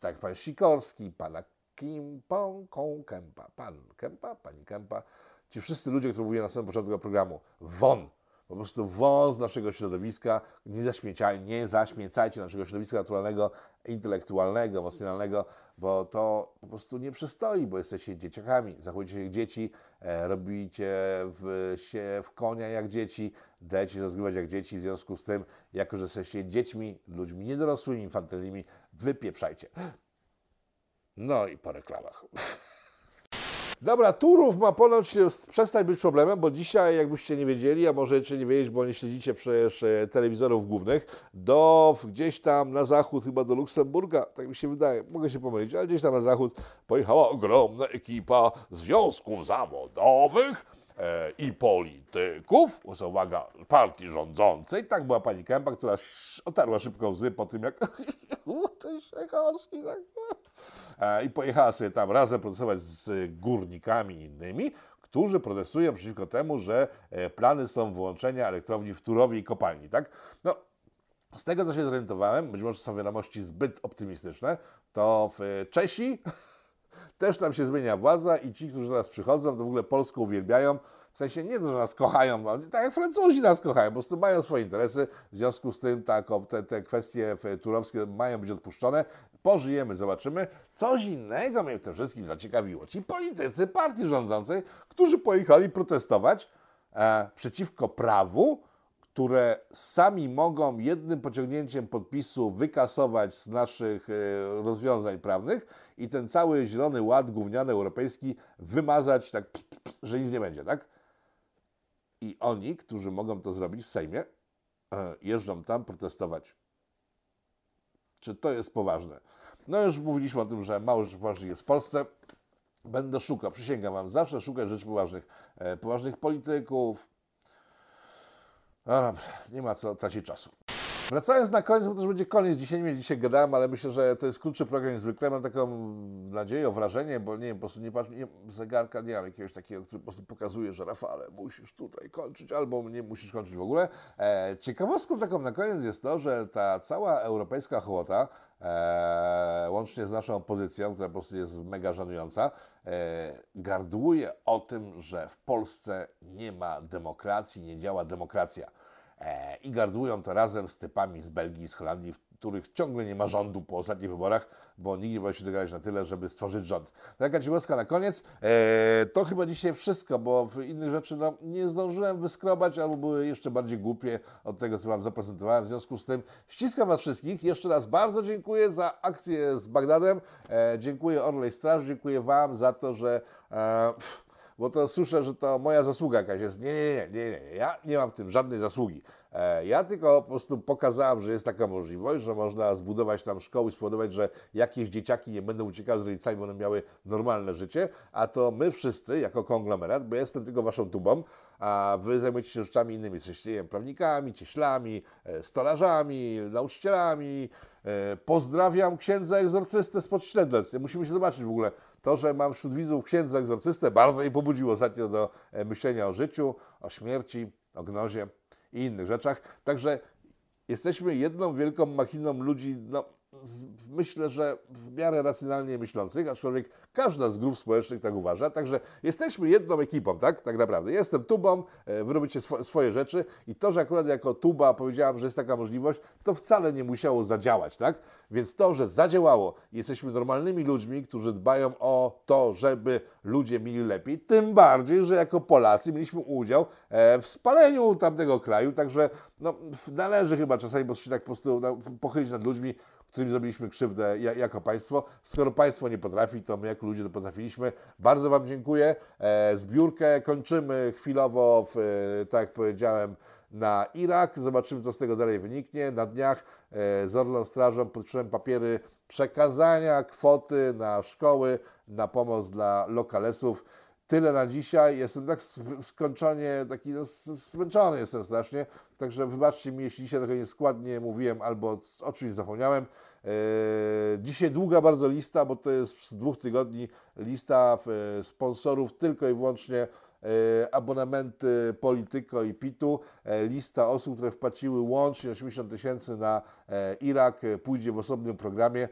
tak pan Sikorski, pana Kim Pong Kong Kempa, pan Kempa, pani Kempa, ci wszyscy ludzie, którzy mówiłem na samym początku programu, won, po prostu wąs naszego środowiska, nie, nie zaśmiecajcie naszego środowiska naturalnego, intelektualnego, emocjonalnego, bo to po prostu nie przystoi, bo jesteście dzieciakami, zachowujecie się jak dzieci, e, robicie w, się w konia jak dzieci, dajecie się rozgrywać jak dzieci, w związku z tym, jako że jesteście dziećmi, ludźmi niedorosłymi, infantylnymi, wypieprzajcie. No i po reklamach. [LAUGHS] Dobra, Turów ma ponoć przestać być problemem, bo dzisiaj, jakbyście nie wiedzieli, a może jeszcze nie wiedzieć, bo nie śledzicie przecież e, telewizorów głównych, do gdzieś tam na zachód, chyba do Luksemburga, tak mi się wydaje, mogę się pomylić, ale gdzieś tam na zachód pojechała ogromna ekipa związków zawodowych. e, i polityków, uwaga, partii rządzącej. Tak była pani Kępa, która otarła szybko łzy po tym, jak [LAUGHS] tak. E, I pojechała sobie tam razem protestować z górnikami innymi, którzy protestują przeciwko temu, że e, plany są wyłączenia elektrowni w Turowie i kopalni, tak? No, z tego, co się zorientowałem, być może są wiadomości zbyt optymistyczne, to w Czesi też tam się zmienia władza i ci, którzy teraz przychodzą, to w ogóle Polskę uwielbiają. W sensie nie to, że nas kochają, tak jak Francuzi nas kochają, po prostu mają swoje interesy, w związku z tym tak, te, te kwestie turowskie mają być odpuszczone. Pożyjemy, zobaczymy. Coś innego mnie w tym wszystkim zaciekawiło. Ci politycy partii rządzącej, którzy pojechali protestować e, przeciwko prawu, które sami mogą jednym pociągnięciem podpisu wykasować z naszych e, rozwiązań prawnych i ten cały zielony ład gówniany europejski wymazać tak, że nic nie będzie, tak? I oni, którzy mogą to zrobić w Sejmie, e, jeżdżą tam protestować. Czy to jest poważne? No już mówiliśmy o tym, że mało rzeczy poważnych jest w Polsce. Będę szukał, przysięgam wam, zawsze szukać rzeczy poważnych. E, poważnych polityków, no dobra, nie ma co tracić czasu. Wracając na koniec, bo to już będzie koniec. Dzisiaj nie dzisiaj gadałem, ale myślę, że to jest krótszy program niż zwykle. Mam taką nadzieję, wrażenie, bo nie wiem, po prostu nie patrz, nie, zegarka nie mam jakiegoś takiego, który po prostu pokazuje, że Rafale, musisz tutaj kończyć, albo nie musisz kończyć w ogóle. E, ciekawostką taką na koniec jest to, że ta cała europejska hołota e, łącznie z naszą opozycją, która po prostu jest mega żenująca, e, gardłuje o tym, że w Polsce nie ma demokracji, nie działa demokracja. E, I gardłują to razem z typami z Belgii, z Holandii, których ciągle nie ma rządu po ostatnich wyborach, bo nikt nie może się dogadać na tyle, żeby stworzyć rząd. Taka ciekawostka na koniec. E, to chyba dzisiaj wszystko, bo w innych rzeczy no, nie zdążyłem wyskrobać, albo były jeszcze bardziej głupie od tego, co Wam zaprezentowałem. W związku z tym ściskam Was wszystkich. Jeszcze raz bardzo dziękuję za akcję z Bagdadem. E, dziękuję Orlej Straż, dziękuję Wam za to, że... E, pff, bo to słyszę, że to moja zasługa jakaś jest. Nie, nie, nie, nie, nie. ja nie mam w tym żadnej zasługi. E, ja tylko po prostu pokazałem, że jest taka możliwość, że można zbudować tam szkoły, spowodować, że jakieś dzieciaki nie będą uciekały z rodzicami, one miały normalne życie, a to my wszyscy, jako konglomerat, bo jestem tylko waszą tubą, a wy zajmujecie się rzeczami innymi, jesteście nie wiem, prawnikami, cieślami, e, stolarzami, nauczycielami. E, Pozdrawiam księdza egzorcystę spod Śledlec. Musimy się zobaczyć w ogóle. To, że mam wśród widzów księdza egzorcystę, bardzo jej pobudziło ostatnio do myślenia o życiu, o śmierci, o gnozie i innych rzeczach. Także jesteśmy jedną wielką machiną ludzi, no, myślę, że w miarę racjonalnie myślących, aczkolwiek każda z grup społecznych tak uważa. Także jesteśmy jedną ekipą, tak? Tak naprawdę. Jestem tubą, e, wy robicie swo swoje rzeczy i to, że akurat jako tuba powiedziałam, że jest taka możliwość, to wcale nie musiało zadziałać, tak? Więc to, że zadziałało, jesteśmy normalnymi ludźmi, którzy dbają o to, żeby ludzie mieli lepiej, tym bardziej, że jako Polacy mieliśmy udział e, w spaleniu tamtego kraju, także no, należy chyba czasami bo się tak po prostu no, pochylić nad ludźmi, którym zrobiliśmy krzywdę jako państwo. Skoro państwo nie potrafi, to my jako ludzie to potrafiliśmy. Bardzo Wam dziękuję. E, zbiórkę kończymy chwilowo, w, e, tak jak powiedziałem, na Irak. Zobaczymy, co z tego dalej wyniknie. Na dniach e, z Orlą Strażą podpisałem papiery przekazania kwoty na szkoły, na pomoc dla lokalesów. Tyle na dzisiaj. Jestem tak skończony, taki no, zmęczony jestem strasznie. Także wybaczcie mi, jeśli dzisiaj trochę nieskładnie mówiłem albo o czymś zapomniałem. Eee, dzisiaj długa bardzo lista, bo to jest z dwóch tygodni lista e, sponsorów tylko i wyłącznie e, abonamenty Polityko i PIT-u. E, lista osób, które wpłaciły łącznie 80 tysięcy na Irak, pójdzie w osobnym programie.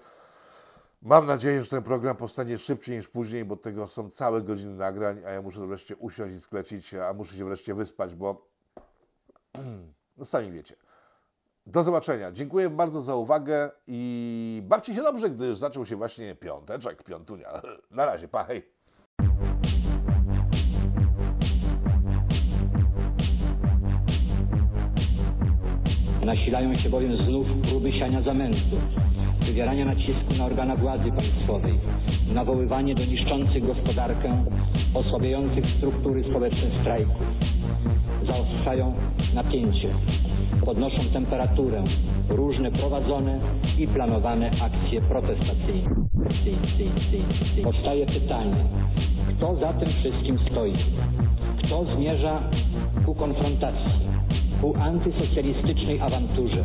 Mam nadzieję, że ten program powstanie szybciej niż później, bo tego są całe godziny nagrań, a ja muszę wreszcie usiąść i sklecić, a muszę się wreszcie wyspać, bo [CLEARS THROAT] no sami wiecie. Do zobaczenia. Dziękuję bardzo za uwagę i bawcie się dobrze, gdyż zaczął się właśnie piąteczek, piątunia. [LAUGHS] Na razie, pa, hej. Nasilają się bowiem znów próby siania zamętu wywierania nacisku na organa władzy państwowej, nawoływanie do niszczących gospodarkę, osłabiających struktury społeczne strajków. Zaostrzają napięcie, podnoszą temperaturę różne prowadzone i planowane akcje protestacyjne. Powstaje pytanie, kto za tym wszystkim stoi? Kto zmierza ku konfrontacji, ku antysocjalistycznej awanturze?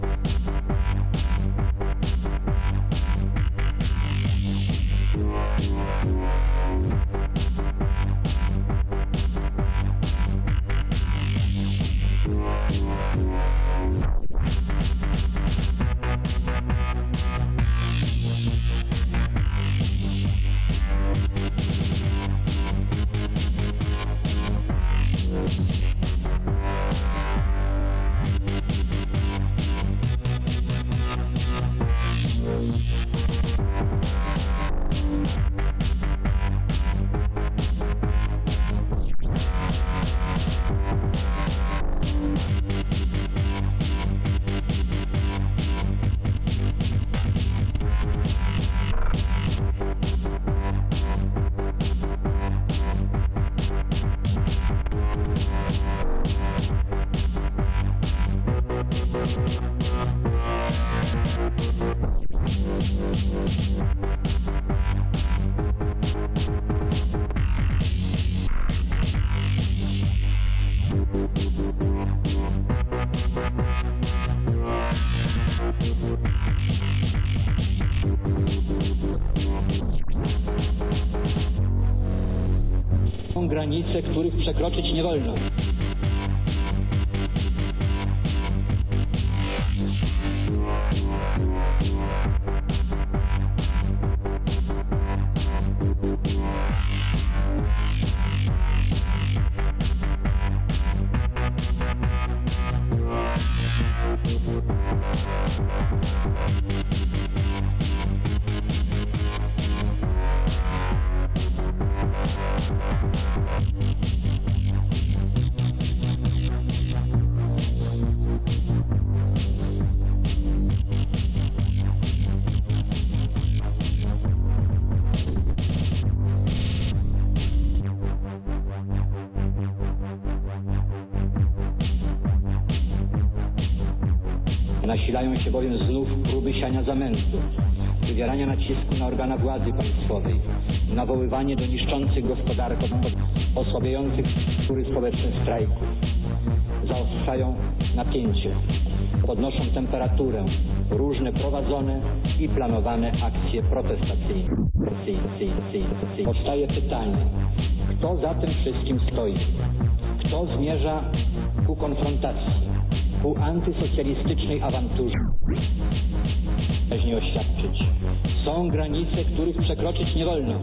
Granice, których przekroczyć nie wolno. Nasilają się bowiem znów próby siania zamętu, wywierania nacisku na organa władzy państwowej, nawoływanie do niszczących gospodarkę, osłabiających struktury społeczne strajków. Zaostrzają napięcie, podnoszą temperaturę różne prowadzone i planowane akcje protestacyjne. Powstaje pytanie, kto za tym wszystkim stoi? Kto zmierza ku konfrontacji, ku antysocjalistycznej awanturze? Wyraźnie oświadczyć. Są granice, których przekroczyć nie wolno.